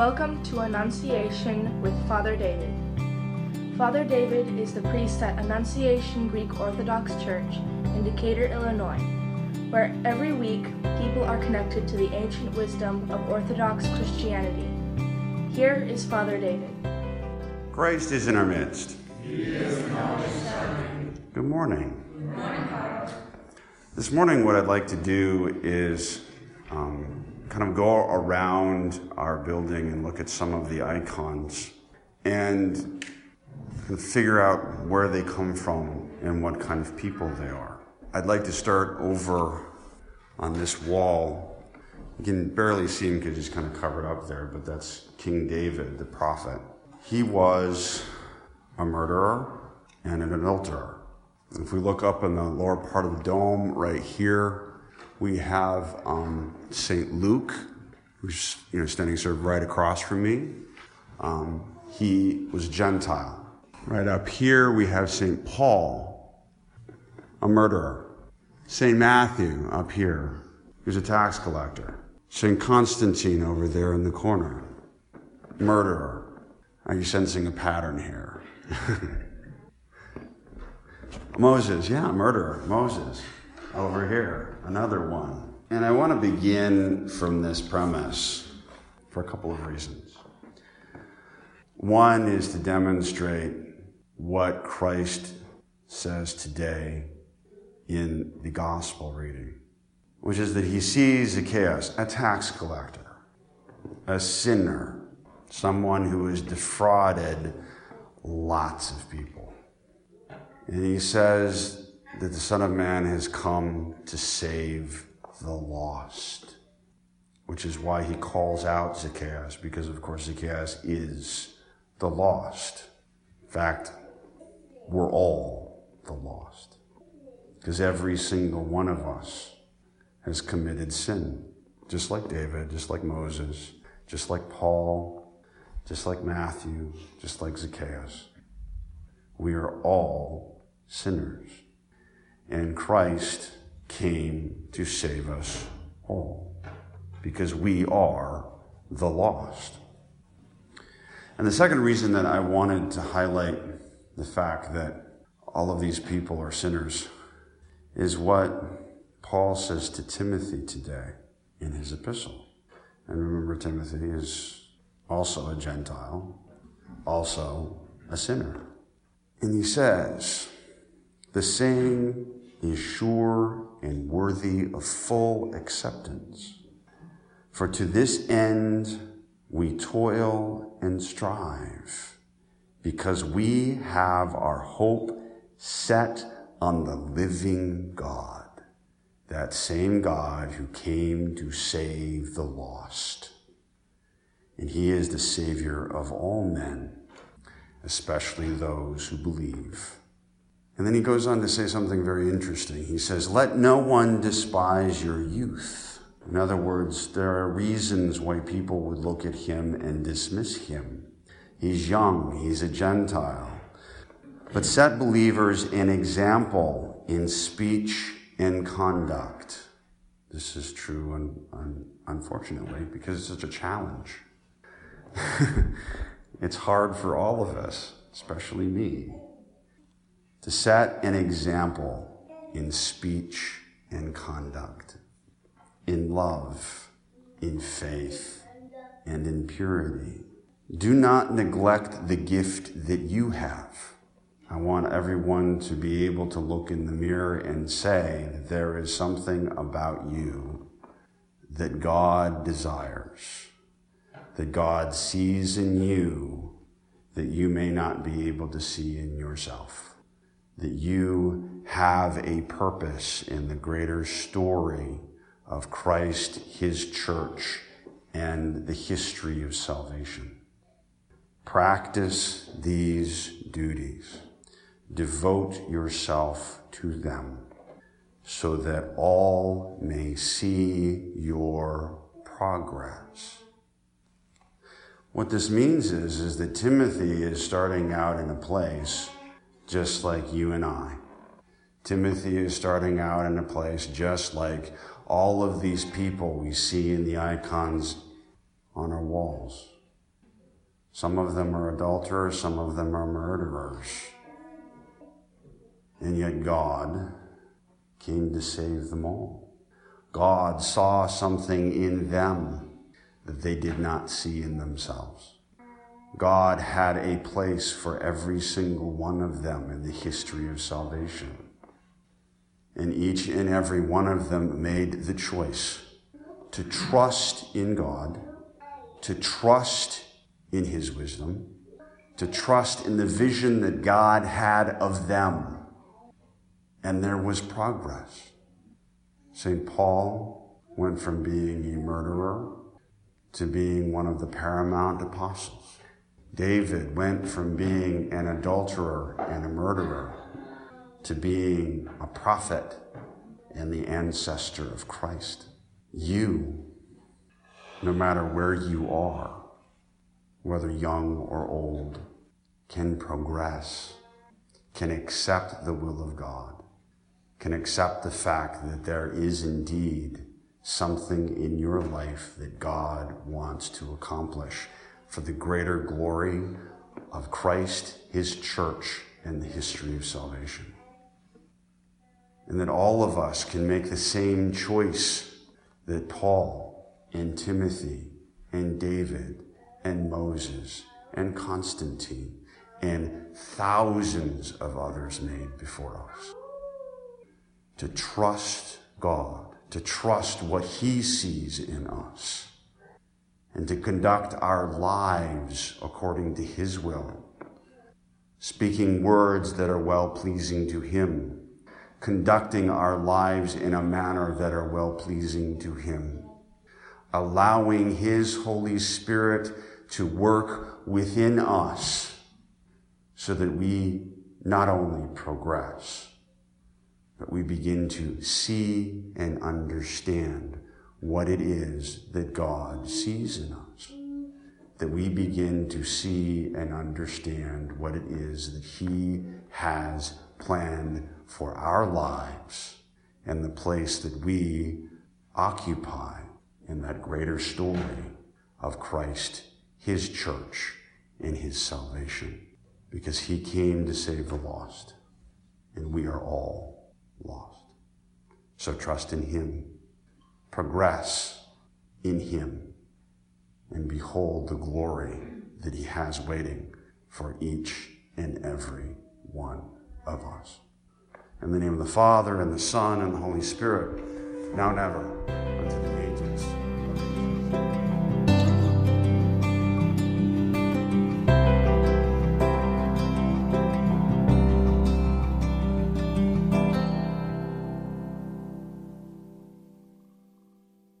Welcome to Annunciation with Father David. Father David is the priest at Annunciation Greek Orthodox Church in Decatur, Illinois, where every week people are connected to the ancient wisdom of Orthodox Christianity. Here is Father David. Christ is in our midst. Good morning. Good Morning, Father. This morning, what I'd like to do is um, kind of go around our building and look at some of the icons and figure out where they come from and what kind of people they are. I'd like to start over on this wall. You can barely see him because he's kind of covered up there, but that's King David, the prophet. He was a murderer and an adulterer. If we look up in the lower part of the dome right here, we have um, St. Luke, who's you know, standing sort of right across from me. Um, he was Gentile. Right up here, we have St. Paul, a murderer. St. Matthew up here, who's a tax collector. St. Constantine over there in the corner, murderer. Are you sensing a pattern here? Moses, yeah, murderer, Moses over here, another one. And I want to begin from this premise for a couple of reasons. One is to demonstrate what Christ says today in the gospel reading, which is that he sees Zacchaeus, a tax collector, a sinner, someone who has defrauded lots of people. And he says, that the Son of Man has come to save the lost, which is why he calls out Zacchaeus, because of course Zacchaeus is the lost. In fact, we're all the lost, because every single one of us has committed sin, just like David, just like Moses, just like Paul, just like Matthew, just like Zacchaeus. We are all sinners. And Christ came to save us all because we are the lost. And the second reason that I wanted to highlight the fact that all of these people are sinners is what Paul says to Timothy today in his epistle. And remember, Timothy is also a Gentile, also a sinner. And he says, the saying is sure and worthy of full acceptance. For to this end we toil and strive, because we have our hope set on the living God, that same God who came to save the lost. And he is the Savior of all men, especially those who believe. And then he goes on to say something very interesting. He says, Let no one despise your youth. In other words, there are reasons why people would look at him and dismiss him. He's young, he's a Gentile. But set believers an example in speech and conduct. This is true, un- un- unfortunately, because it's such a challenge. it's hard for all of us, especially me set an example in speech and conduct, in love, in faith, and in purity. Do not neglect the gift that you have. I want everyone to be able to look in the mirror and say there is something about you that God desires, that God sees in you that you may not be able to see in yourself that you have a purpose in the greater story of Christ, His church, and the history of salvation. Practice these duties. Devote yourself to them so that all may see your progress. What this means is, is that Timothy is starting out in a place just like you and I. Timothy is starting out in a place just like all of these people we see in the icons on our walls. Some of them are adulterers, some of them are murderers. And yet God came to save them all. God saw something in them that they did not see in themselves. God had a place for every single one of them in the history of salvation. And each and every one of them made the choice to trust in God, to trust in His wisdom, to trust in the vision that God had of them. And there was progress. St. Paul went from being a murderer to being one of the paramount apostles. David went from being an adulterer and a murderer to being a prophet and the ancestor of Christ. You, no matter where you are, whether young or old, can progress, can accept the will of God, can accept the fact that there is indeed something in your life that God wants to accomplish for the greater glory of Christ, His church, and the history of salvation. And that all of us can make the same choice that Paul and Timothy and David and Moses and Constantine and thousands of others made before us. To trust God, to trust what He sees in us and to conduct our lives according to His will, speaking words that are well pleasing to Him, conducting our lives in a manner that are well pleasing to Him, allowing His Holy Spirit to work within us so that we not only progress, but we begin to see and understand what it is that God sees in us. That we begin to see and understand what it is that He has planned for our lives and the place that we occupy in that greater story of Christ, His church, and His salvation. Because He came to save the lost, and we are all lost. So trust in Him progress in Him and behold the glory that He has waiting for each and every one of us. In the name of the Father, and the Son, and the Holy Spirit, now and ever,